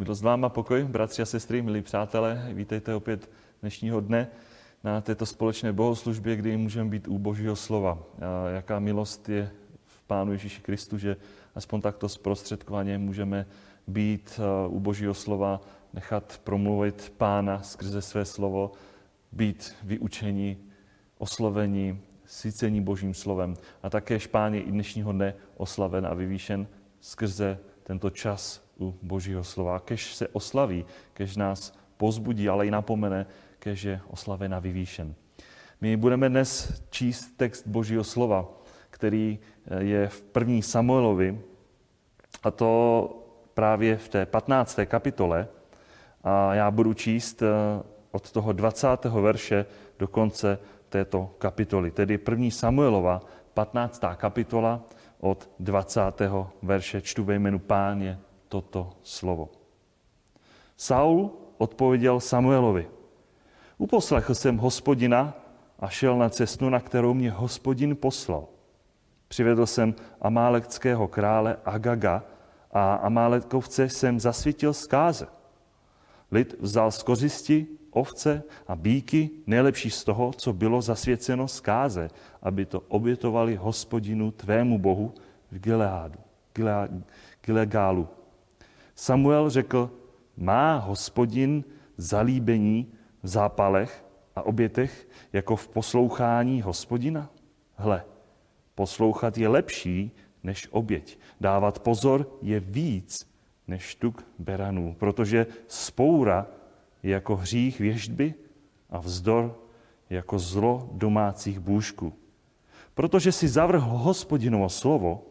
Milost vám a pokoj, bratři a sestry, milí přátelé, vítejte opět dnešního dne na této společné bohoslužbě, kdy můžeme být u Božího slova. A jaká milost je v Pánu Ježíši Kristu, že aspoň takto zprostředkovaně můžeme být u Božího slova, nechat promluvit Pána skrze své slovo, být vyučení, oslovení, sícení Božím slovem. A také Pán je i dnešního dne oslaven a vyvýšen skrze tento čas u Božího slova. Kež se oslaví, kež nás pozbudí, ale i napomene, kež je oslaven a vyvýšen. My budeme dnes číst text Božího slova, který eh, je v první Samuelovi, a to právě v té 15. kapitole. A já budu číst eh, od toho 20. verše do konce této kapitoly, tedy první Samuelova, 15. kapitola od 20. verše. Čtu ve jménu páně toto slovo. Saul odpověděl Samuelovi. Uposlechl jsem hospodina a šel na cestu, na kterou mě hospodin poslal. Přivedl jsem amáleckého krále Agaga a Amálekovce jsem zasvítil zkáze. Lid vzal z kořisti ovce a bíky, nejlepší z toho, co bylo zasvěceno zkáze, aby to obětovali hospodinu tvému bohu v Gileádu, Gilegálu. Samuel řekl, má hospodin zalíbení v zápalech a obětech jako v poslouchání hospodina? Hle, poslouchat je lepší než oběť. Dávat pozor je víc než tuk beranů, protože spoura je jako hřích věždby a vzdor jako zlo domácích bůžků. Protože si zavrhl hospodinovo slovo,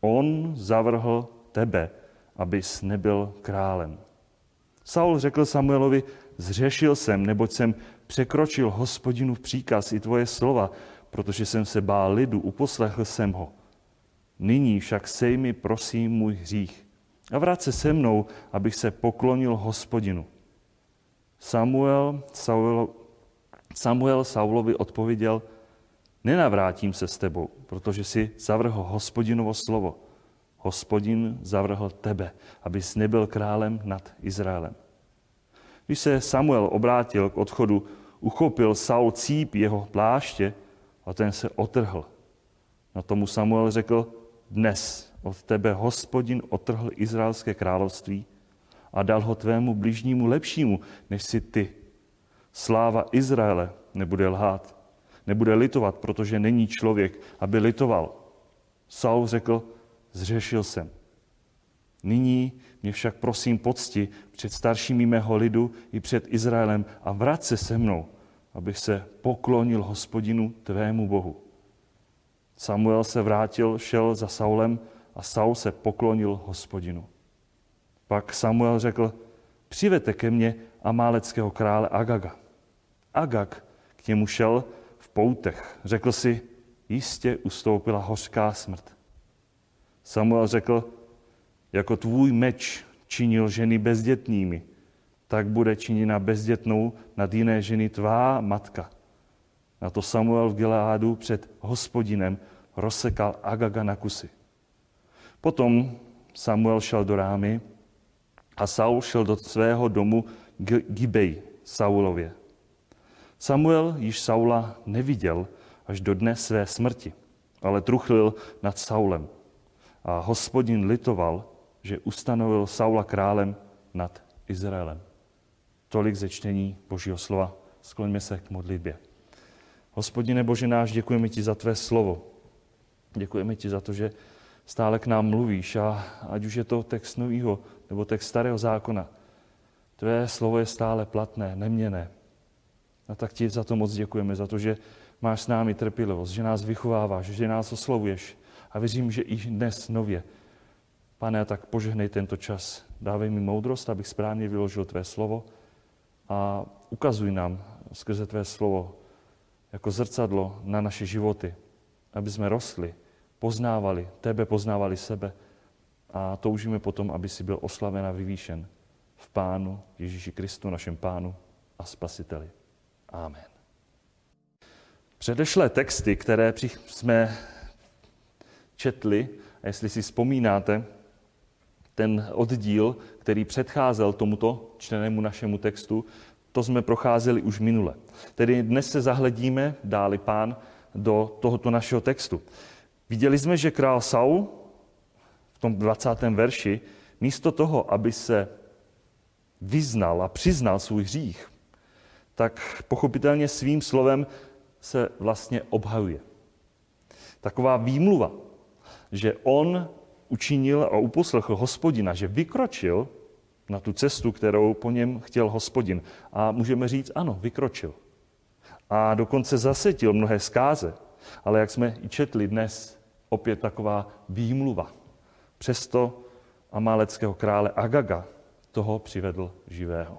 on zavrhl tebe, abys nebyl králem. Saul řekl Samuelovi, zřešil jsem, neboť jsem překročil hospodinu v příkaz i tvoje slova, protože jsem se bál lidu, uposlechl jsem ho. Nyní však sej mi, prosím, můj hřích a vrát se se mnou, abych se poklonil hospodinu. Samuel, Saul, Samuel Saulovi odpověděl, nenavrátím se s tebou, protože si zavrhl hospodinovo slovo hospodin zavrhl tebe, abys nebyl králem nad Izraelem. Když se Samuel obrátil k odchodu, uchopil Saul cíp jeho pláště a ten se otrhl. Na tomu Samuel řekl, dnes od tebe hospodin otrhl izraelské království a dal ho tvému blížnímu lepšímu, než si ty. Sláva Izraele nebude lhát, nebude litovat, protože není člověk, aby litoval. Saul řekl, zřešil jsem. Nyní mě však prosím pocti před staršími mého lidu i před Izraelem a vrať se se mnou, abych se poklonil hospodinu tvému Bohu. Samuel se vrátil, šel za Saulem a Saul se poklonil hospodinu. Pak Samuel řekl, přivete ke mně amáleckého krále Agaga. Agag k němu šel v poutech. Řekl si, jistě ustoupila hořká smrt. Samuel řekl, jako tvůj meč činil ženy bezdětnými, tak bude činěna bezdětnou nad jiné ženy tvá matka. Na to Samuel v Gileádu před hospodinem rozsekal Agaga na kusy. Potom Samuel šel do rámy a Saul šel do svého domu Gibej Saulově. Samuel již Saula neviděl až do dne své smrti, ale truchlil nad Saulem. A hospodin litoval, že ustanovil Saula králem nad Izraelem. Tolik ze čtení Božího slova. Skloňme se k modlitbě. Hospodine Bože náš, děkujeme ti za tvé slovo. Děkujeme ti za to, že stále k nám mluvíš a ať už je to text nového nebo text starého zákona, tvé slovo je stále platné, neměné. A tak ti za to moc děkujeme, za to, že máš s námi trpělivost, že nás vychováváš, že nás oslovuješ, a věřím, že i dnes nově. Pane, tak požehnej tento čas. Dávej mi moudrost, abych správně vyložil Tvé slovo a ukazuj nám skrze Tvé slovo jako zrcadlo na naše životy, aby jsme rostli, poznávali Tebe, poznávali sebe a toužíme potom, aby si byl oslaven a vyvýšen v Pánu Ježíši Kristu, našem Pánu a Spasiteli. Amen. Předešlé texty, které jsme četli, a jestli si vzpomínáte, ten oddíl, který předcházel tomuto čtenému našemu textu, to jsme procházeli už minule. Tedy dnes se zahledíme, dáli pán, do tohoto našeho textu. Viděli jsme, že král Saul v tom 20. verši místo toho, aby se vyznal a přiznal svůj hřích, tak pochopitelně svým slovem se vlastně obhajuje. Taková výmluva, že on učinil a uposlechl hospodina, že vykročil na tu cestu, kterou po něm chtěl hospodin. A můžeme říct, ano, vykročil. A dokonce zasetil mnohé zkáze. Ale jak jsme i četli dnes, opět taková výmluva. Přesto amáleckého krále Agaga toho přivedl živého.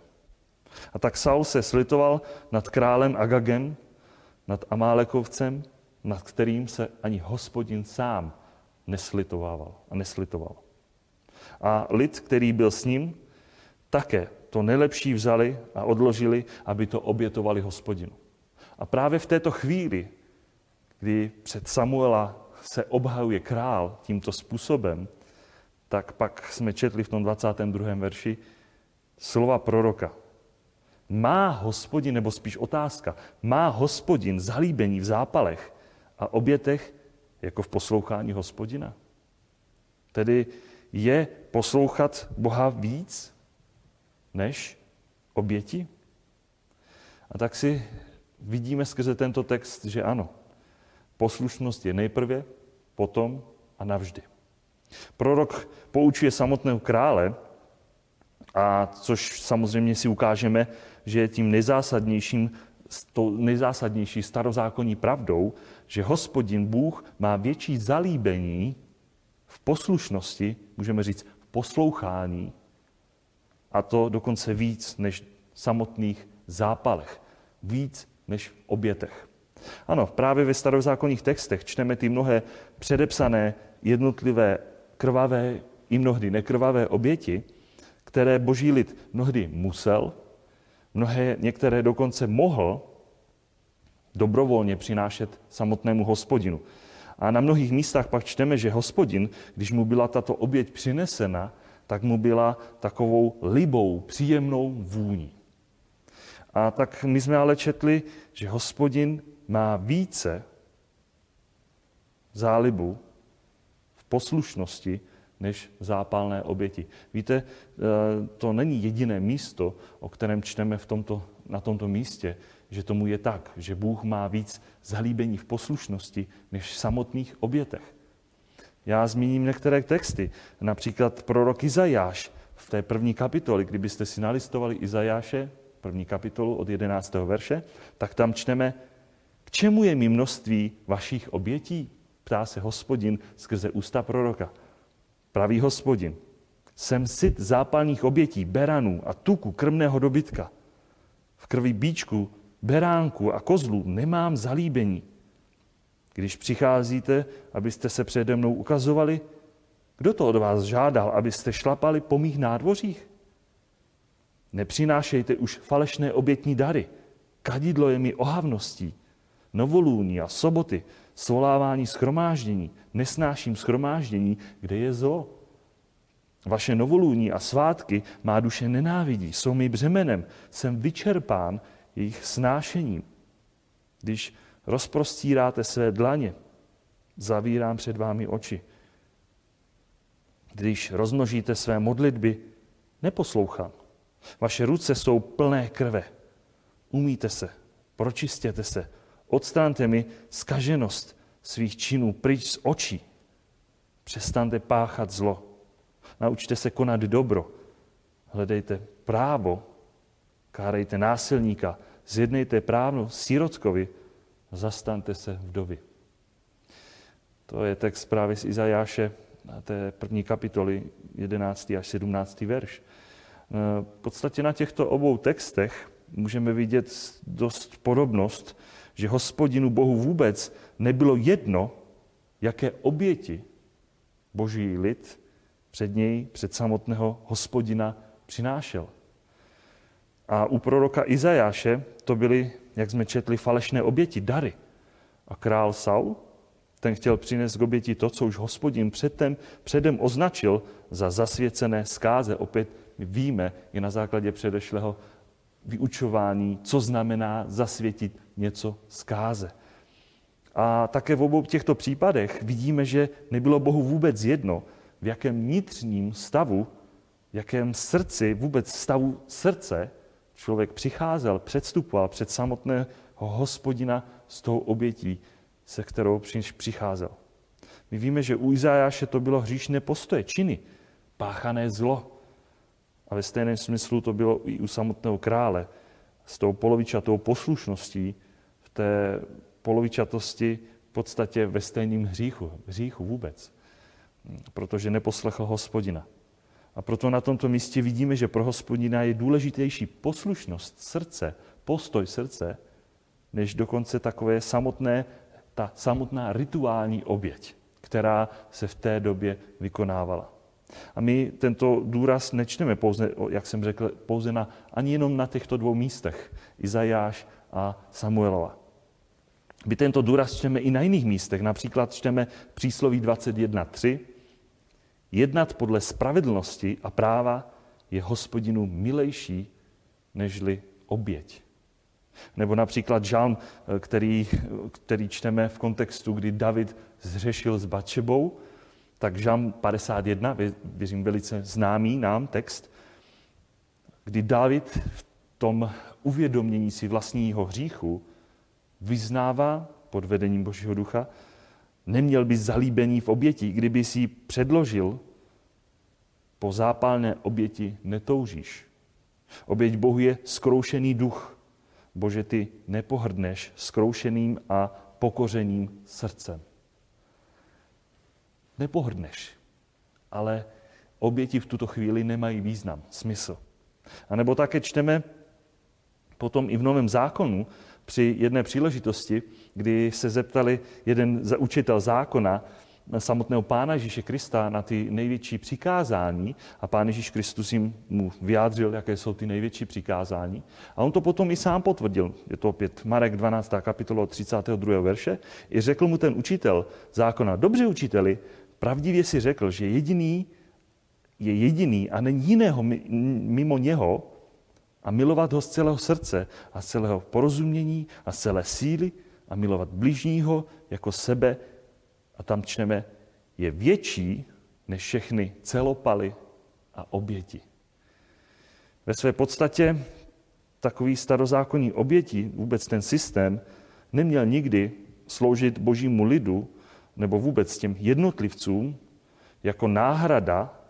A tak Saul se slitoval nad králem Agagem, nad Amálekovcem, nad kterým se ani hospodin sám neslitovával a neslitoval. A lid, který byl s ním, také to nejlepší vzali a odložili, aby to obětovali hospodinu. A právě v této chvíli, kdy před Samuela se obhajuje král tímto způsobem, tak pak jsme četli v tom 22. verši slova proroka. Má hospodin, nebo spíš otázka, má hospodin zalíbení v zápalech a obětech jako v poslouchání hospodina? Tedy je poslouchat Boha víc než oběti? A tak si vidíme skrze tento text, že ano, poslušnost je nejprve, potom a navždy. Prorok poučuje samotného krále, a což samozřejmě si ukážeme, že je tím nejzásadnějším, to nejzásadnější starozákonní pravdou, že hospodin Bůh má větší zalíbení v poslušnosti, můžeme říct v poslouchání, a to dokonce víc než v samotných zápalech, víc než v obětech. Ano, právě ve starozákonních textech čteme ty mnohé předepsané jednotlivé krvavé i mnohdy nekrvavé oběti, které boží lid mnohdy musel, mnohé, některé dokonce mohl dobrovolně přinášet samotnému hospodinu. A na mnohých místech pak čteme, že hospodin, když mu byla tato oběť přinesena, tak mu byla takovou libou, příjemnou vůní. A tak my jsme ale četli, že hospodin má více zálibu v poslušnosti než zápalné oběti. Víte, eh, to není jediné místo, o kterém čteme v tomto, na tomto místě, že tomu je tak, že Bůh má víc zalíbení v poslušnosti než v samotných obětech. Já zmíním některé texty, například prorok Izajáš v té první kapitoli, kdybyste si nalistovali Izajáše, první kapitolu od 11. verše, tak tam čteme, k čemu je mi množství vašich obětí? Ptá se hospodin skrze ústa proroka. Pravý hospodin, jsem syt zápalných obětí, beranů a tuku krmného dobytka. V krvi bíčku, beránku a kozlu nemám zalíbení. Když přicházíte, abyste se přede mnou ukazovali, kdo to od vás žádal, abyste šlapali po mých nádvořích? Nepřinášejte už falešné obětní dary. Kadidlo je mi ohavností. Novolůní a soboty, svolávání schromáždění. Nesnáším schromáždění, kde je zlo. Vaše novolůní a svátky má duše nenávidí, jsou mi břemenem. Jsem vyčerpán jejich snášením. Když rozprostíráte své dlaně, zavírám před vámi oči. Když rozmnožíte své modlitby, neposlouchám. Vaše ruce jsou plné krve. Umíte se, pročistěte se, odstánte mi skaženost svých činů pryč z očí. Přestaňte páchat zlo. Naučte se konat dobro. Hledejte právo. Kárejte násilníka. Zjednejte právno sírotkovi. Zastaňte se vdovy. To je text právě z Izajáše, té první kapitoly, 11. až 17. verš. V podstatě na těchto obou textech můžeme vidět dost podobnost, že hospodinu Bohu vůbec nebylo jedno, jaké oběti boží lid před něj, před samotného hospodina přinášel. A u proroka Izajáše to byly, jak jsme četli, falešné oběti, dary. A král Saul Ten chtěl přinést k oběti to, co už hospodin předtem, předem označil za zasvěcené skáze. Opět víme i na základě předešlého vyučování, co znamená zasvětit něco zkáze. A také v obou těchto případech vidíme, že nebylo Bohu vůbec jedno, v jakém vnitřním stavu, v jakém srdci, vůbec stavu srdce člověk přicházel, předstupoval před samotného hospodina s tou obětí, se kterou přicházel. My víme, že u Izajáše to bylo hříšné postoje, činy, páchané zlo. A ve stejném smyslu to bylo i u samotného krále. S tou polovičatou poslušností v té polovičatosti v podstatě ve stejném hříchu. Hříchu vůbec. Protože neposlechl hospodina. A proto na tomto místě vidíme, že pro hospodina je důležitější poslušnost srdce, postoj srdce, než dokonce takové samotné, ta samotná rituální oběť, která se v té době vykonávala. A my tento důraz nečteme pouze, jak jsem řekl, pouze na, ani jenom na těchto dvou místech, Izajáš a Samuelova. My tento důraz čteme i na jiných místech, například čteme přísloví 21.3. Jednat podle spravedlnosti a práva je hospodinu milejší nežli oběť. Nebo například žálm, který, který čteme v kontextu, kdy David zřešil s Bačebou, tak žálm 51, věřím velice známý nám text, kdy David v tom uvědomění si vlastního hříchu vyznává pod vedením Božího ducha, neměl by zalíbení v oběti, kdyby si předložil, po zápalné oběti netoužíš. Oběť Bohu je skroušený duch. Bože, ty nepohrdneš skroušeným a pokořeným srdcem. Nepohrdneš, ale oběti v tuto chvíli nemají význam, smysl. A nebo také čteme potom i v Novém zákonu, při jedné příležitosti, kdy se zeptali jeden učitel zákona samotného Pána Ježíše Krista na ty největší přikázání a Pán Ježíš Kristus jim mu vyjádřil, jaké jsou ty největší přikázání. A on to potom i sám potvrdil. Je to opět Marek 12. kapitola 32. verše. I řekl mu ten učitel zákona, dobře učiteli, pravdivě si řekl, že jediný je jediný a není jiného mimo něho, a milovat ho z celého srdce a z celého porozumění a z celé síly a milovat bližního jako sebe. A tam čteme, je větší než všechny celopaly a oběti. Ve své podstatě takový starozákonní oběti, vůbec ten systém, neměl nikdy sloužit božímu lidu nebo vůbec těm jednotlivcům jako náhrada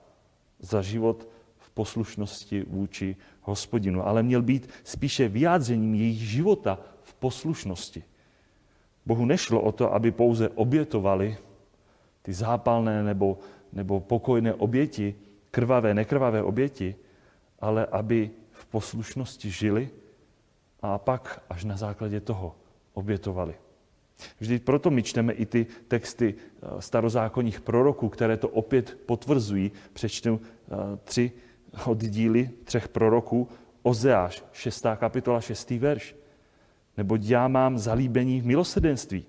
za život poslušnosti vůči hospodinu, ale měl být spíše vyjádřením jejich života v poslušnosti. Bohu nešlo o to, aby pouze obětovali ty zápalné nebo, nebo pokojné oběti, krvavé, nekrvavé oběti, ale aby v poslušnosti žili a pak až na základě toho obětovali. Vždyť proto my čteme i ty texty eh, starozákonních proroků, které to opět potvrzují. Přečtu eh, tři oddíly třech proroků, Ozeáš, 6. kapitola, 6. verš. Neboť já mám zalíbení v milosedenství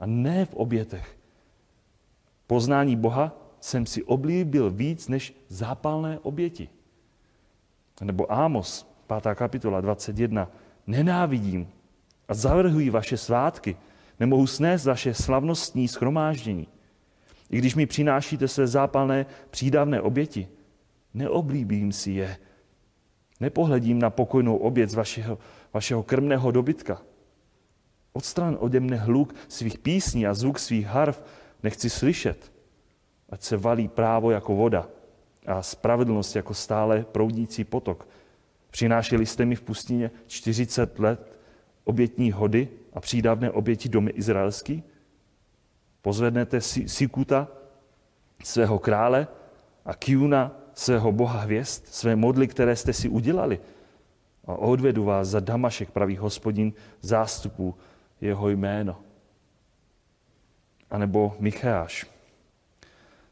a ne v obětech. Poznání Boha jsem si oblíbil víc než zápalné oběti. Nebo Ámos, 5. kapitola 21. Nenávidím a zavrhuji vaše svátky, nemohu snést vaše slavnostní schromáždění. I když mi přinášíte své zápalné přídavné oběti, Neoblíbím si je. Nepohledím na pokojnou oběd z vašeho, vašeho krmného dobytka. Odstran ode mne hluk svých písní a zvuk svých harv nechci slyšet. Ať se valí právo jako voda a spravedlnost jako stále proudící potok. Přinášeli jste mi v pustině 40 let obětní hody a přídavné oběti domy izraelský? Pozvednete si Sikuta, svého krále, a Kiuna, svého boha hvězd, své modly, které jste si udělali. A odvedu vás za Damašek, pravý hospodin, zástupů jeho jméno. A nebo Micháš.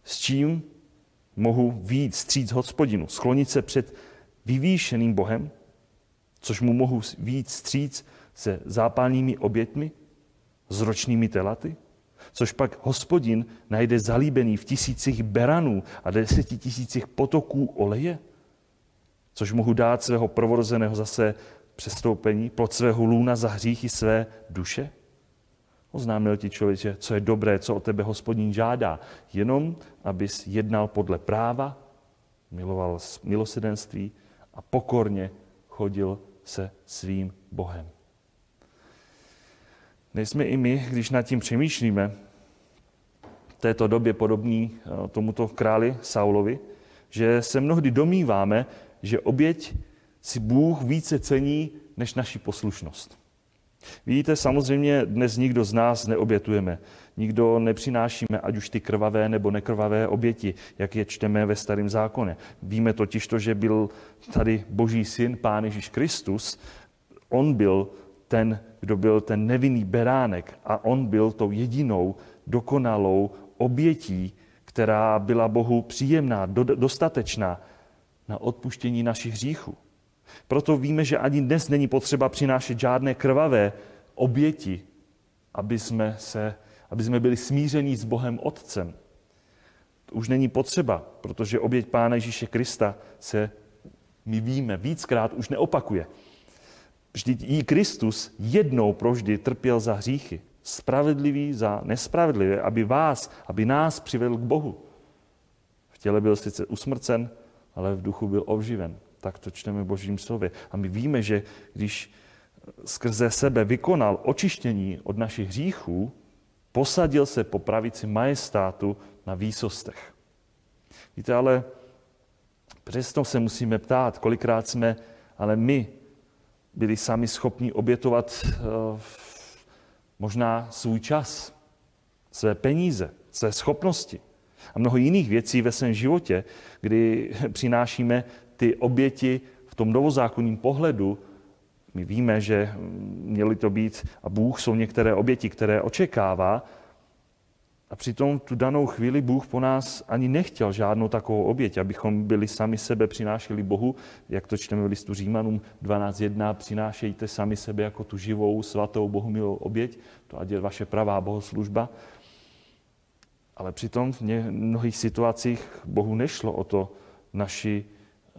S čím mohu víc stříc hospodinu, sklonit se před vyvýšeným Bohem, což mu mohu víc stříc se zápalnými obětmi, s ročnými telaty? Což pak hospodin najde zalíbený v tisících beranů a deseti tisících potoků oleje? Což mohu dát svého prvorozeného zase přestoupení, pod svého lůna za hříchy své duše? Oznámil ti člověče, co je dobré, co o tebe hospodin žádá. Jenom, abys jednal podle práva, miloval milosedenství a pokorně chodil se svým Bohem. Nejsme i my, když nad tím přemýšlíme, této době podobný eh, tomuto králi Saulovi, že se mnohdy domýváme, že oběť si Bůh více cení než naši poslušnost. Vidíte, samozřejmě dnes nikdo z nás neobětujeme. Nikdo nepřinášíme, ať už ty krvavé nebo nekrvavé oběti, jak je čteme ve starém zákoně. Víme totiž to, že byl tady boží syn, pán Ježíš Kristus. On byl ten, kdo byl ten nevinný beránek a on byl tou jedinou dokonalou obětí, která byla Bohu příjemná, dostatečná na odpuštění našich hříchů. Proto víme, že ani dnes není potřeba přinášet žádné krvavé oběti, aby jsme, se, aby jsme byli smíření s Bohem Otcem. To už není potřeba, protože oběť Pána Ježíše Krista se, my víme, víckrát už neopakuje. Vždyť i Kristus jednou proždy trpěl za hříchy, spravedlivý za nespravedlivé, aby vás, aby nás přivedl k Bohu. V těle byl sice usmrcen, ale v duchu byl obživen. Tak to čteme v Božím slově. A my víme, že když skrze sebe vykonal očištění od našich hříchů, posadil se po pravici majestátu na výsostech. Víte, ale přesto se musíme ptát, kolikrát jsme, ale my byli sami schopni obětovat uh, možná svůj čas, své peníze, své schopnosti a mnoho jiných věcí ve svém životě, kdy přinášíme ty oběti v tom novozákonním pohledu, my víme, že měly to být, a Bůh jsou některé oběti, které očekává, a přitom tu danou chvíli Bůh po nás ani nechtěl žádnou takovou oběť, abychom byli sami sebe přinášeli Bohu, jak to čteme v listu Římanům 12.1, přinášejte sami sebe jako tu živou, svatou, Bohu milou oběť, to ať je vaše pravá bohoslužba. Ale přitom v mnohých situacích Bohu nešlo o to naši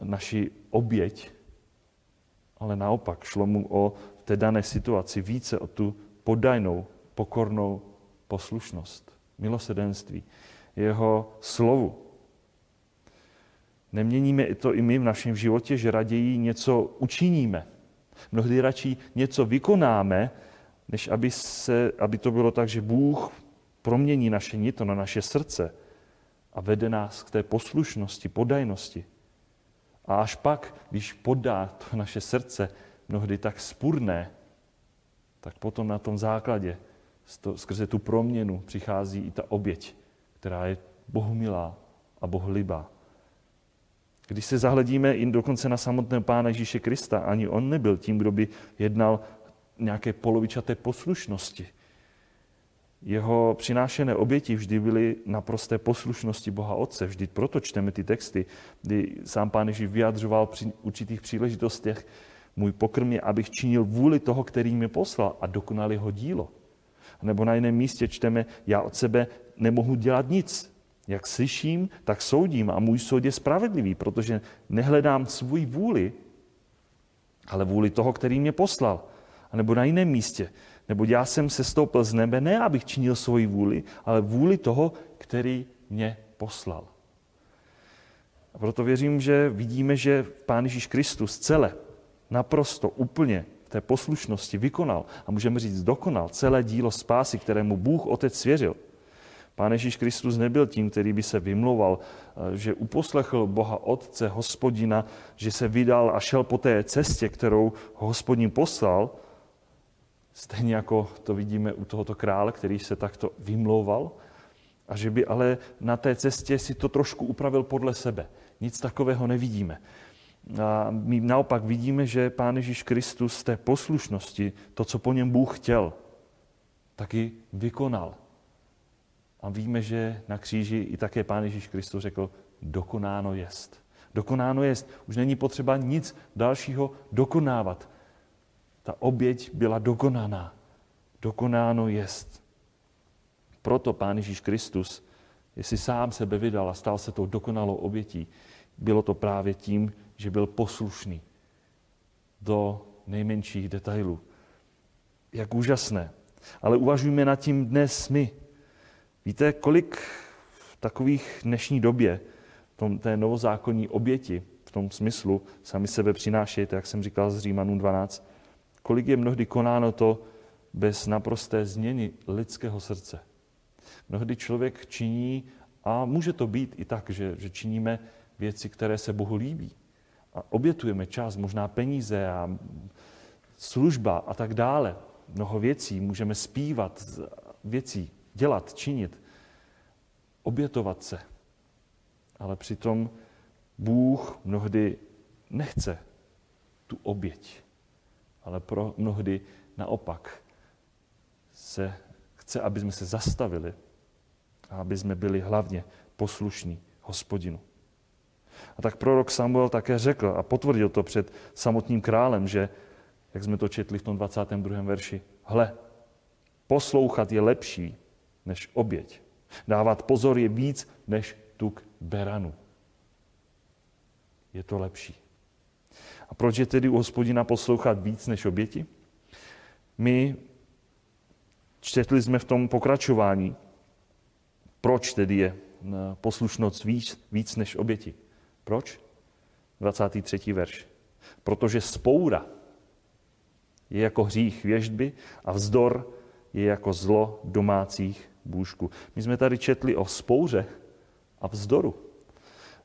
naši oběť, ale naopak šlo mu o té dané situaci více o tu podajnou, pokornou poslušnost, milosedenství, jeho slovu. Neměníme to i my v našem životě, že raději něco učiníme. Mnohdy radši něco vykonáme, než aby, se, aby to bylo tak, že Bůh promění naše nito na naše srdce a vede nás k té poslušnosti, podajnosti. A až pak, když podá to naše srdce mnohdy tak spurné, tak potom na tom základě skrze tu proměnu přichází i ta oběť, která je Bohu milá a bohlibá. Když se zahledíme i dokonce na samotného Pána Ježíše Krista, ani on nebyl tím, kdo by jednal nějaké polovičaté poslušnosti. Jeho přinášené oběti vždy byly na prosté poslušnosti Boha Otce. Vždy proto čteme ty texty, kdy sám Pán Ježíš vyjadřoval při určitých příležitostech můj pokrm je, abych činil vůli toho, který mě poslal a dokonal jeho dílo. Nebo na jiném místě čteme, já od sebe nemohu dělat nic. Jak slyším, tak soudím a můj soud je spravedlivý, protože nehledám svůj vůli, ale vůli toho, který mě poslal. A nebo na jiném místě, nebo já jsem se stoupil z nebe, ne abych činil svoji vůli, ale vůli toho, který mě poslal. A proto věřím, že vidíme, že Pán Ježíš Kristus celé, naprosto, úplně té poslušnosti vykonal a můžeme říct dokonal celé dílo spásy, kterému Bůh Otec svěřil. Pán Ježíš Kristus nebyl tím, který by se vymlouval, eh, že uposlechl Boha Otce, hospodina, že se vydal a šel po té cestě, kterou hospodin poslal, Stejně jako to vidíme u tohoto krále, který se takto vymlouval, a že by ale na té cestě si to trošku upravil podle sebe. Nic takového nevidíme. A my naopak vidíme, že Pán Ježíš Kristus z té poslušnosti, to, co po něm Bůh chtěl, taky vykonal. A víme, že na kříži i také Pán Ježíš Kristus řekl, dokonáno jest. Dokonáno jest. Už není potřeba nic dalšího dokonávat. Ta oběť byla dokonaná. Dokonáno jest. Proto Pán Ježíš Kristus, jestli sám sebe vydal a stal se tou dokonalou obětí, bylo to právě tím, že byl poslušný do nejmenších detailů. Jak úžasné. Ale uvažujeme nad tím dnes my. Víte, kolik v takových dnešní době, v tom, té novozákonní oběti, v tom smyslu, sami sebe přinášejte, jak jsem říkal z Římanů 12, kolik je mnohdy konáno to bez naprosté změny lidského srdce. Mnohdy člověk činí, a může to být i tak, že, že činíme věci, které se Bohu líbí. A obětujeme čas, možná peníze a služba a tak dále. Mnoho věcí můžeme zpívat, věcí dělat, činit, obětovat se. Ale přitom Bůh mnohdy nechce tu oběť, ale pro mnohdy naopak se chce, aby jsme se zastavili a aby jsme byli hlavně poslušní hospodinu. A tak prorok Samuel také řekl a potvrdil to před samotným králem, že, jak jsme to četli v tom 22. verši, hle, poslouchat je lepší než oběť. Dávat pozor je víc než tuk beranu. Je to lepší. A proč je tedy u hospodina poslouchat víc než oběti? My četli jsme v tom pokračování, proč tedy je eh, poslušnost víc, víc než oběti. Proč? 23. verš. Protože spoura je jako hřích věžby a vzdor je jako zlo domácích bůžků. My jsme tady četli o spouře a vzdoru.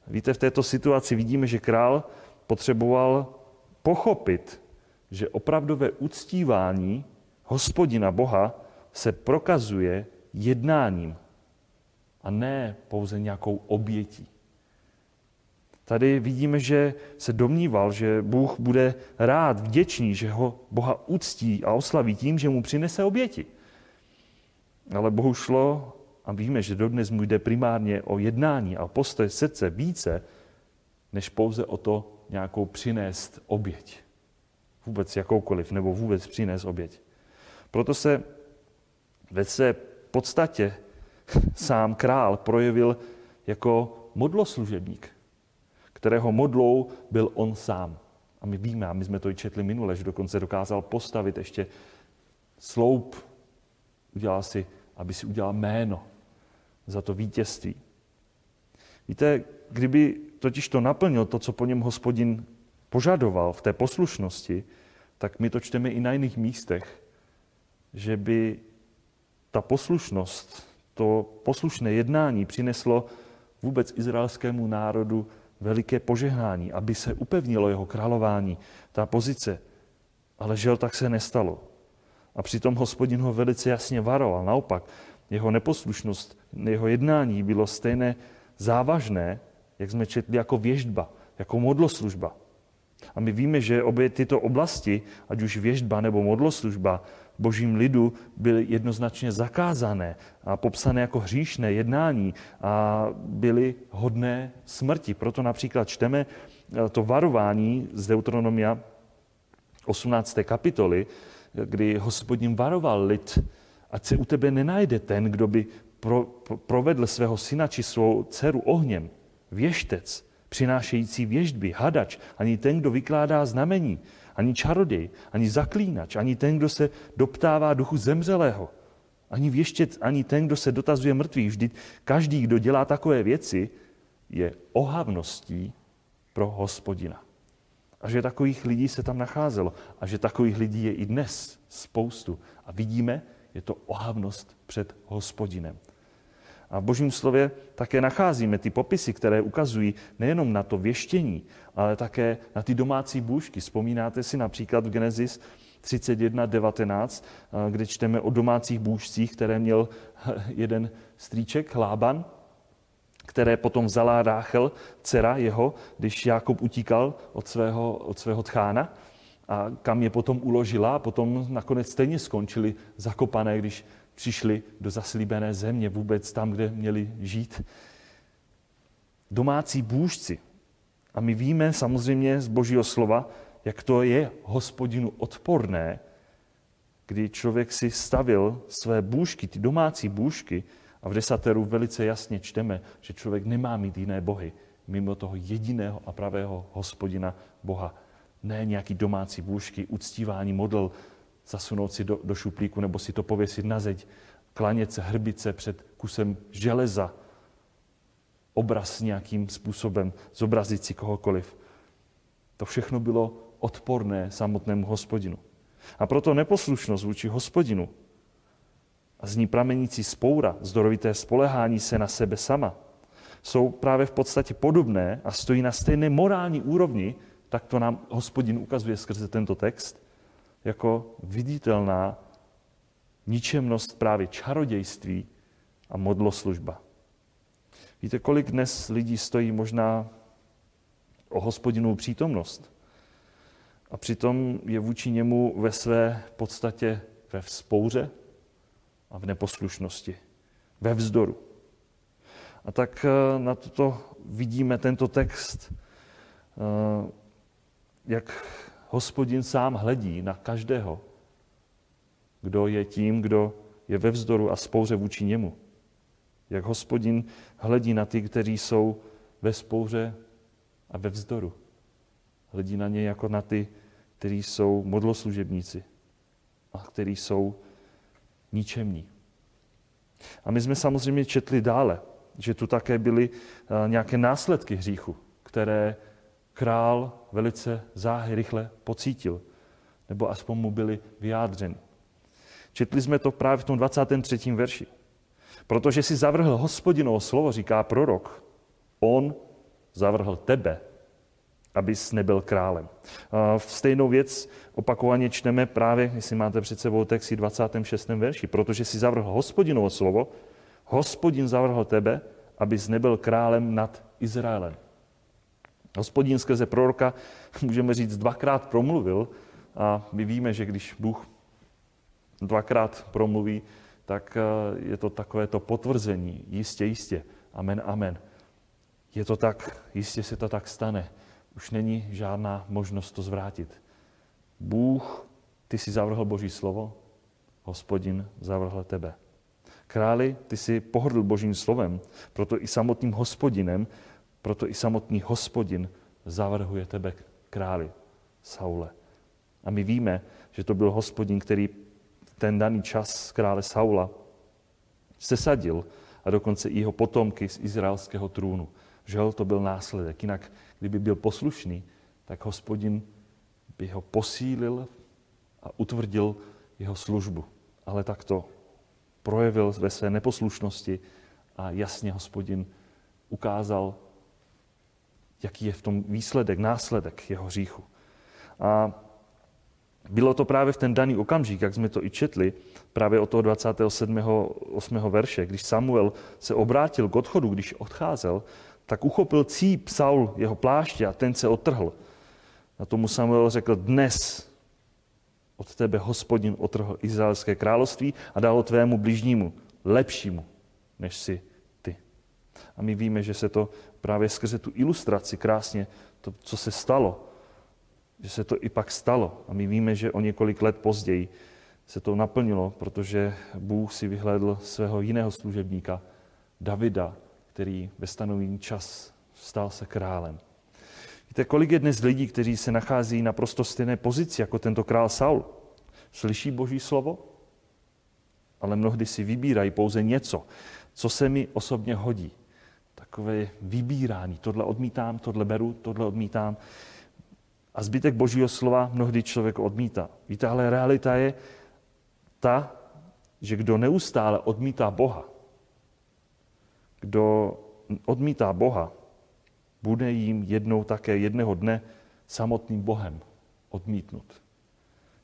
Víte, v této situaci vidíme, že král potřeboval pochopit, že opravdové uctívání hospodina Boha se prokazuje jednáním a ne pouze nějakou obětí. Tady vidíme, že se domníval, že Bůh bude rád, vděčný, že ho Boha uctí a oslaví tím, že mu přinese oběti. Ale Bohu šlo, a víme, že dodnes mu jde primárně o jednání a postoj srdce více, než pouze o to nějakou přinést oběť. Vůbec jakoukoliv, nebo vůbec přinést oběť. Proto se ve své podstatě sám král projevil jako modloslužebník, kterého modlou byl on sám. A my víme, a my jsme to i četli minule, že dokonce dokázal postavit ještě sloup, udělal si, aby si udělal jméno za to vítězství. Víte, kdyby totiž to naplnil to, co po něm hospodin požadoval v té poslušnosti, tak my to čteme i na jiných místech, že by ta poslušnost, to poslušné jednání přineslo vůbec izraelskému národu veliké požehnání, aby se upevnilo jeho králování, ta pozice. Ale žel tak se nestalo. A přitom hospodin ho velice jasně varoval. Naopak, jeho neposlušnost, jeho jednání bylo stejné závažné, jak jsme četli, jako věždba, jako modloslužba. A my víme, že obě tyto oblasti, ať už věždba nebo modloslužba, božím lidu byly jednoznačně zakázané a popsané jako hříšné jednání a byly hodné smrti. Proto například čteme eh, to varování z Deuteronomia 18. kapitoly, kdy hospodin varoval lid, ať se u tebe nenajde ten, kdo by pro, pro, provedl svého syna či svou dceru ohněm, věštec, přinášející věždby, hadač, ani ten, kdo vykládá znamení, ani čarodej, ani zaklínač, ani ten, kdo se doptává duchu zemřelého, ani věštěc, ani ten, kdo se dotazuje mrtvých. Vždyť každý, kdo dělá takové věci, je ohavností pro hospodina. A že takových lidí se tam nacházelo. A že takových lidí je i dnes spoustu. A vidíme, je to ohavnost před hospodinem. A v božím slově také nacházíme ty popisy, které ukazují nejenom na to věštění, ale také na ty domácí bůžky. Vzpomínáte si například v Genesis 31.19, kde čteme o domácích bůžcích, které měl jeden strýček, Lában, které potom vzala Ráchel, dcera jeho, když Jákob utíkal od svého, od svého tchána a kam je potom uložila a potom nakonec stejně skončili zakopané, když přišli do zaslíbené země, vůbec tam, kde měli žít. Domácí bůžci. A my víme samozřejmě z božího slova, jak to je hospodinu odporné, kdy člověk si stavil své bůžky, ty domácí bůžky, a v desateru velice jasně čteme, že člověk nemá mít jiné bohy, mimo toho jediného a pravého hospodina Boha. Ne nějaký domácí bůžky, uctívání model, zasunout si do, do šuplíku nebo si to pověsit na zeď, klanět se, hrbit se před kusem železa, obraz nějakým způsobem, zobrazit si kohokoliv. To všechno bylo odporné samotnému hospodinu. A proto neposlušnost vůči hospodinu a z ní pramenící spoura, zdorovité spolehání se na sebe sama, jsou právě v podstatě podobné a stojí na stejné morální úrovni, tak to nám hospodin ukazuje skrze tento text, jako viditelná ničemnost právě čarodějství a modloslužba. Víte, kolik dnes lidí stojí možná o hospodinovou přítomnost a přitom je vůči němu ve své podstatě ve vzpouře a v neposlušnosti, ve vzdoru. A tak eh, na toto vidíme tento text, eh, jak hospodin sám hledí na každého, kdo je tím, kdo je ve vzdoru a spouře vůči němu. Jak hospodin hledí na ty, kteří jsou ve spouře a ve vzdoru. Hledí na ně jako na ty, kteří jsou modloslužebníci a kteří jsou ničemní. A my jsme samozřejmě četli dále, že tu také byly eh, nějaké následky hříchu, které král velice záhy rychle pocítil, nebo aspoň mu byly vyjádřeny. Četli jsme to právě v tom 23. verši. Protože si zavrhl hospodinovo slovo, říká prorok, on zavrhl tebe, abys nebyl králem. V stejnou věc opakovaně čteme právě, jestli máte před sebou text 26. verši, protože si zavrhl hospodinovo slovo, hospodin zavrhl tebe, abys nebyl králem nad Izraelem. Hospodin skrze proroka, můžeme říct, dvakrát promluvil a my víme, že když Bůh dvakrát promluví, tak eh, je to takové to potvrzení. Jistě, jistě. Amen, amen. Je to tak, jistě se to tak stane. Už není žádná možnost to zvrátit. Bůh, ty si zavrhl Boží slovo, hospodin zavrhl tebe. Králi, ty si pohrdl Božím slovem, proto i samotným hospodinem, proto i samotný hospodin zavrhuje tebe, králi, Saule. A my víme, že to byl hospodin, který ten daný čas krále Saula sesadil a dokonce i jeho potomky z izraelského trůnu. Žel to byl následek. Jinak, kdyby byl poslušný, tak hospodin by ho posílil a utvrdil jeho službu. Ale tak to projevil ve své neposlušnosti a jasně hospodin ukázal, jaký je v tom výsledek, následek jeho hříchu. A bylo to právě v ten daný okamžik, jak jsme to i četli, právě od toho 27. 8. verše, když Samuel se obrátil k odchodu, když odcházel, tak uchopil cíp Saul jeho pláště a ten se otrhl. Na tomu Samuel řekl, dnes od tebe hospodin otrhl izraelské království a dal tvému blížnímu, lepšímu, než si ty. A my víme, že se to právě skrze tu ilustraci krásně, to, co se stalo, že se to i pak stalo. A my víme, že o několik let později se to naplnilo, protože Bůh si vyhlédl svého jiného služebníka, Davida, který ve stanovený čas stal se králem. Víte, kolik je dnes lidí, kteří se nachází na prosto stejné pozici jako tento král Saul? Slyší Boží slovo, ale mnohdy si vybírají pouze něco, co se mi osobně hodí. Takové vybírání. Tohle odmítám, tohle beru, tohle odmítám. A zbytek božího slova mnohdy člověk odmítá. Víte, ale realita je ta, že kdo neustále odmítá Boha, kdo odmítá Boha, bude jim jednou také jedného dne samotným Bohem odmítnut.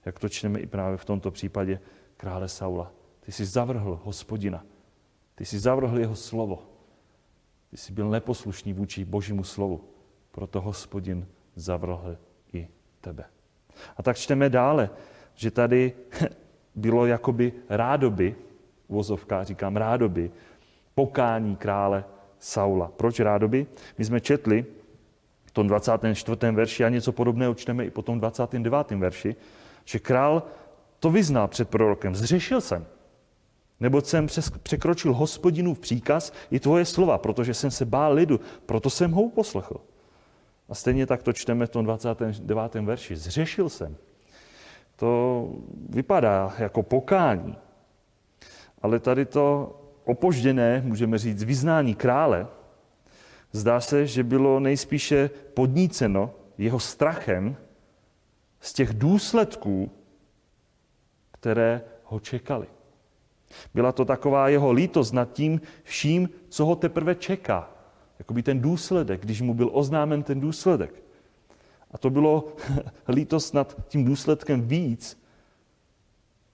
Jak to čteme i právě v tomto případě krále Saula. Ty jsi zavrhl hospodina. Ty jsi zavrhl jeho slovo. Ty jsi byl neposlušný vůči božímu slovu. Proto hospodin zavrhl i tebe. A tak čteme dále, že tady bylo jakoby rádoby, vozovka, říkám rádoby, pokání krále Saula. Proč rádoby? My jsme četli v tom 24. verši a něco podobného čteme i po tom 29. verši, že král to vyzná před prorokem. Zřešil jsem. Nebo jsem překročil hospodinův příkaz i tvoje slova, protože jsem se bál lidu, proto jsem ho uposlechl. A stejně tak to čteme v tom 29. verši. Zřešil jsem. To vypadá jako pokání. Ale tady to opožděné, můžeme říct, vyznání krále, zdá se, že bylo nejspíše podníceno jeho strachem z těch důsledků, které ho čekali. Byla to taková jeho lítost nad tím vším, co ho teprve čeká. Jakoby ten důsledek, když mu byl oznámen ten důsledek. A to bylo lítost nad tím důsledkem víc,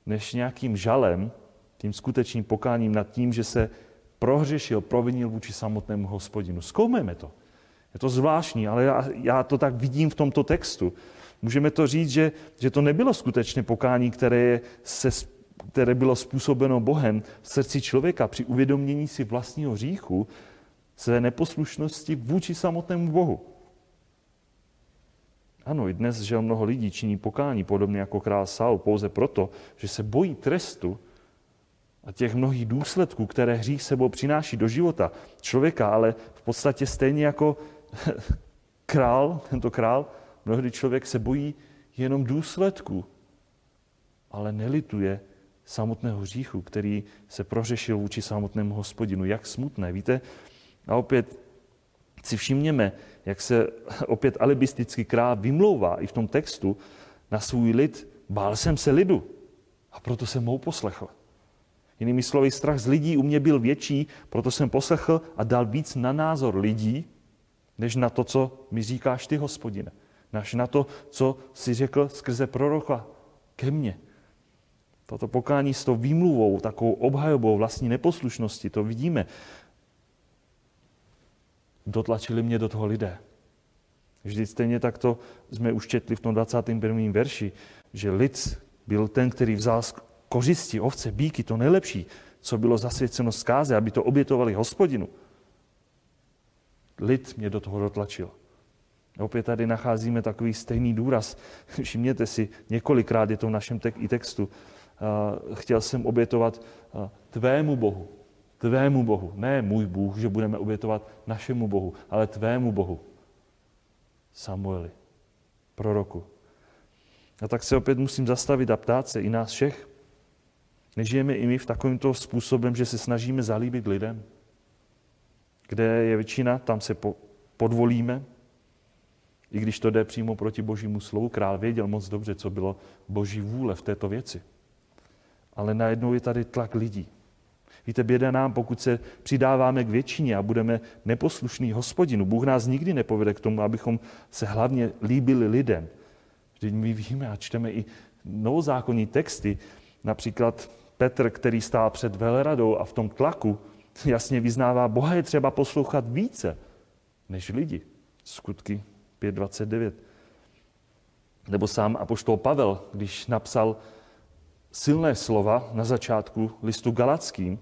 než nějakým žalem, tím skutečným pokáním nad tím, že se prohřešil, provinil vůči samotnému hospodinu. Zkoumejme to. Je to zvláštní, ale já, já to tak vidím v tomto textu. Můžeme to říct, že, že to nebylo skutečné pokání, které, se, které bylo způsobeno Bohem v srdci člověka při uvědomění si vlastního hříchu, své neposlušnosti vůči samotnému Bohu. Ano, i dnes, že mnoho lidí činí pokání, podobně jako král Saul, pouze proto, že se bojí trestu a těch mnohých důsledků, které hřích sebou přináší do života člověka, ale v podstatě stejně jako král, tento král, mnohdy člověk se bojí jenom důsledků, ale nelituje samotného hříchu, který se prořešil vůči samotnému hospodinu. Jak smutné. Víte, a opět si všimněme, jak se opět alibistický král vymlouvá i v tom textu na svůj lid. Bál jsem se lidu a proto jsem mou poslechl. Jinými slovy, strach z lidí u mě byl větší, proto jsem poslechl a dal víc na názor lidí, než na to, co mi říkáš ty, hospodine. Než na to, co si řekl skrze proroka ke mně. Toto pokání s tou výmluvou, takovou obhajobou vlastní neposlušnosti, to vidíme. Dotlačili mě do toho lidé. Vždyť stejně tak to jsme už četli v tom 21. verši, že lid byl ten, který vzal kořisti, ovce, bíky, to nejlepší, co bylo zasvěceno zkáze, aby to obětovali hospodinu. Lid mě do toho dotlačil. Opět tady nacházíme takový stejný důraz. Všimněte si, několikrát je to v našem tek- i textu. Chtěl jsem obětovat tvému Bohu. Tvému Bohu. Ne můj Bůh, že budeme obětovat našemu Bohu, ale tvému Bohu. Samueli, proroku. A tak se opět musím zastavit a ptát se i nás všech. Nežijeme i my v takovýmto způsobem, že se snažíme zalíbit lidem? Kde je většina, tam se podvolíme, i když to jde přímo proti božímu slovu. Král věděl moc dobře, co bylo boží vůle v této věci. Ale najednou je tady tlak lidí. Víte, běda nám, pokud se přidáváme k většině a budeme neposlušní hospodinu. Bůh nás nikdy nepovede k tomu, abychom se hlavně líbili lidem. Vždyť my víme a čteme i novozákonní texty, například Petr, který stál před veleradou a v tom tlaku jasně vyznává, Boha je třeba poslouchat více než lidi. Skutky 5.29. Nebo sám apoštol Pavel, když napsal silné slova na začátku listu Galackým,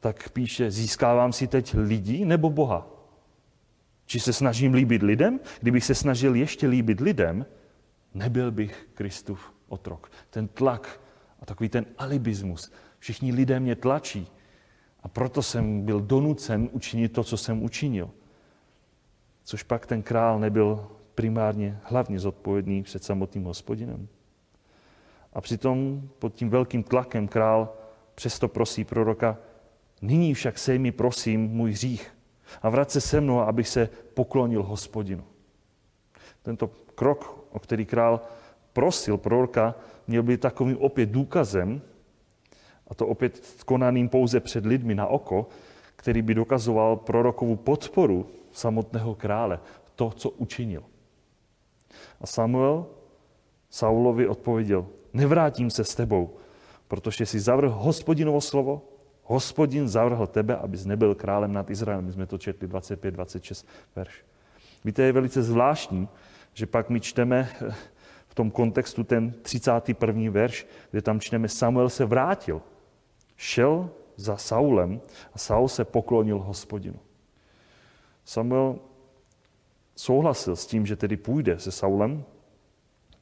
tak píše, získávám si teď lidí nebo Boha? Či se snažím líbit lidem? Kdybych se snažil ještě líbit lidem, nebyl bych Kristův otrok. Ten tlak a takový ten alibismus. Všichni lidé mě tlačí. A proto jsem byl donucen učinit to, co jsem učinil. Což pak ten král nebyl primárně hlavně zodpovědný před samotným hospodinem. A přitom pod tím velkým tlakem král přesto prosí proroka, nyní však sej mi prosím můj hřích a vrať se se mnou, abych se poklonil hospodinu. Tento krok, o který král prosil proroka, měl být takovým opět důkazem, a to opět konaným pouze před lidmi na oko, který by dokazoval prorokovu podporu samotného krále, to, co učinil. A Samuel Saulovi odpověděl, nevrátím se s tebou, protože jsi zavrhl hospodinovo slovo, hospodin zavrhl tebe, abys nebyl králem nad Izraelem. My jsme to četli 25, 26 verš. Víte, je velice zvláštní, že pak my čteme v tom kontextu ten 31. verš, kde tam čteme, Samuel se vrátil, šel za Saulem a Saul se poklonil hospodinu. Samuel souhlasil s tím, že tedy půjde se Saulem,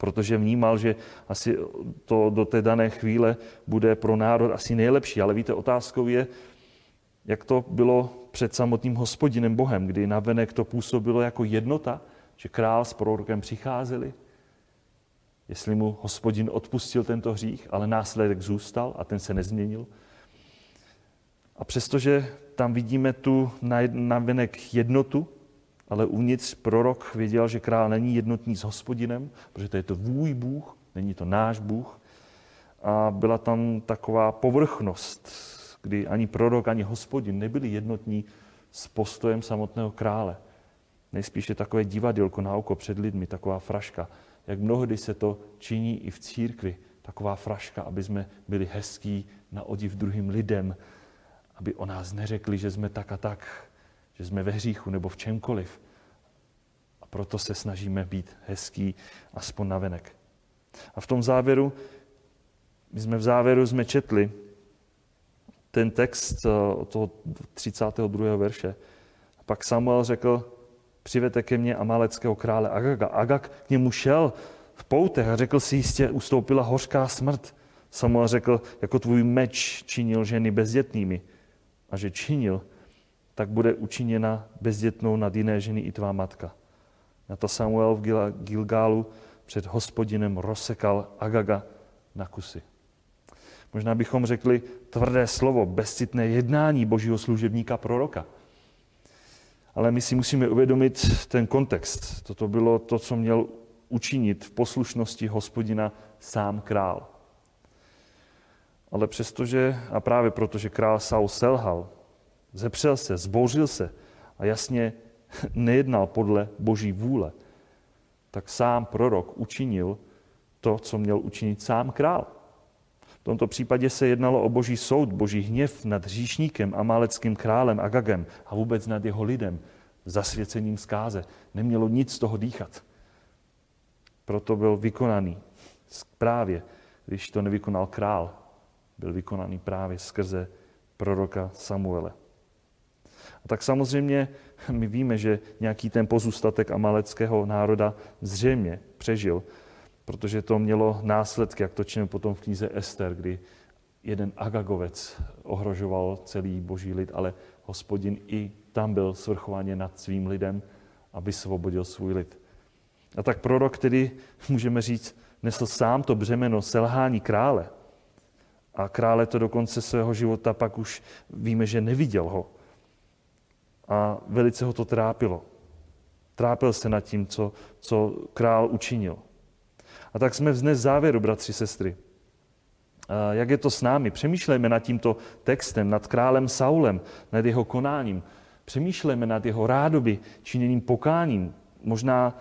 protože vnímal, že asi to do té dané chvíle bude pro národ asi nejlepší. Ale víte, otázkou je, jak to bylo před samotným hospodinem Bohem, kdy navenek to působilo jako jednota, že král s prorokem přicházeli, jestli mu hospodin odpustil tento hřích, ale následek zůstal a ten se nezměnil. A přestože tam vidíme tu navenek jednotu, ale uvnitř prorok věděl, že král není jednotný s hospodinem, protože to je to vůj Bůh, není to náš Bůh. A byla tam taková povrchnost, kdy ani prorok, ani hospodin nebyli jednotní s postojem samotného krále. Nejspíše takové divadelko na oko před lidmi, taková fraška. Jak mnohdy se to činí i v církvi, taková fraška, aby jsme byli hezký na odiv druhým lidem, aby o nás neřekli, že jsme tak a tak, že jsme ve hříchu nebo v čemkoliv. Proto se snažíme být hezký aspoň navenek. A v tom závěru, my jsme v závěru jsme četli ten text eh, od toho 32. verše. A pak Samuel řekl, přivete ke mně amaleckého krále Agaga. Agag k němu šel v poutech a řekl si jistě, ustoupila hořká smrt. Samuel řekl, jako tvůj meč činil ženy bezdětnými. A že činil, tak bude učiněna bezdětnou nad jiné ženy i tvá matka. Na to Samuel v Gilgálu před hospodinem rozsekal Agaga na kusy. Možná bychom řekli tvrdé slovo, bezcitné jednání božího služebníka proroka. Ale my si musíme uvědomit ten kontext. Toto bylo to, co měl učinit v poslušnosti hospodina sám král. Ale přestože, a právě protože král Saul selhal, zepřel se, zbouřil se a jasně nejednal podle boží vůle, tak sám prorok učinil to, co měl učinit sám král. V tomto případě se jednalo o boží soud, boží hněv nad hříšníkem, amáleckým králem Agagem a vůbec nad jeho lidem, zasvěcením zkáze. Nemělo nic z toho dýchat. Proto byl vykonaný právě, když to nevykonal král, byl vykonaný právě skrze proroka Samuele. A tak samozřejmě my víme, že nějaký ten pozůstatek amaleckého národa zřejmě přežil, protože to mělo následky, jak to čteme potom v knize Ester, kdy jeden Agagovec ohrožoval celý boží lid, ale hospodin i tam byl svrchovaně nad svým lidem, aby svobodil svůj lid. A tak prorok, který, můžeme říct, nesl sám to břemeno selhání krále. A krále to do konce svého života pak už víme, že neviděl ho. A velice ho to trápilo. Trápil se nad tím, co, co král učinil. A tak jsme dnes závěru, bratři, sestry. Jak je to s námi? Přemýšlejme nad tímto textem, nad králem Saulem, nad jeho konáním. Přemýšlejme nad jeho rádoby, činěním pokáním, možná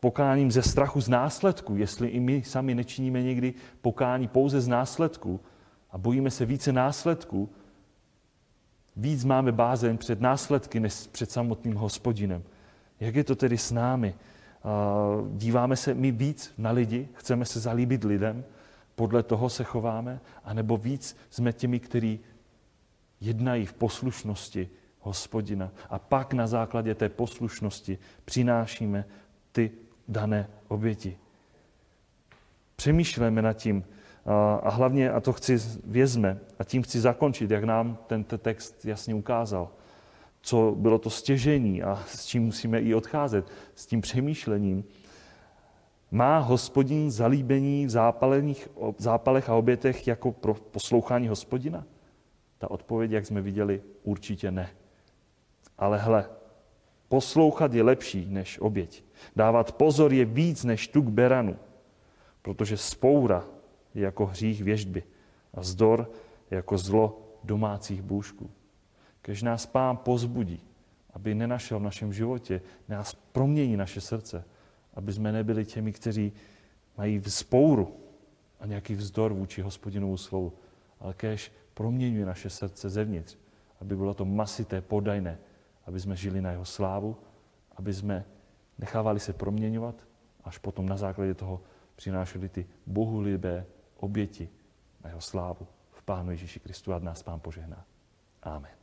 pokáním ze strachu z následku, jestli i my sami nečiníme někdy pokání pouze z následku a bojíme se více následků, víc máme bázeň před následky než před samotným hospodinem. Jak je to tedy s námi? díváme se my víc na lidi, chceme se zalíbit lidem, podle toho se chováme, anebo víc jsme těmi, kteří jednají v poslušnosti hospodina. A pak na základě té poslušnosti přinášíme ty dané oběti. Přemýšlejme nad tím a hlavně, a to chci vězme, a tím chci zakončit, jak nám ten text jasně ukázal – co bylo to stěžení a s čím musíme i odcházet, s tím přemýšlením. Má hospodin zalíbení v zápalených, zápalech a obětech jako pro poslouchání hospodina? Ta odpověď, jak jsme viděli, určitě ne. Ale hle, poslouchat je lepší než oběť. Dávat pozor je víc než tuk beranu, protože spoura jako hřích věžby a zdor jako zlo domácích bůžků. Kež nás Pán pozbudí, aby nenašel v našem životě, nás promění naše srdce, aby jsme nebyli těmi, kteří mají vzpouru a nějaký vzdor vůči hospodinovu slovu, ale kež proměňuje naše srdce zevnitř, aby bylo to masité, podajné, aby jsme žili na jeho slávu, aby jsme nechávali se proměňovat, až potom na základě toho přinášeli ty bohulibé oběti na jeho slávu v Pánu Ježíši Kristu a nás Pán požehná. Amen.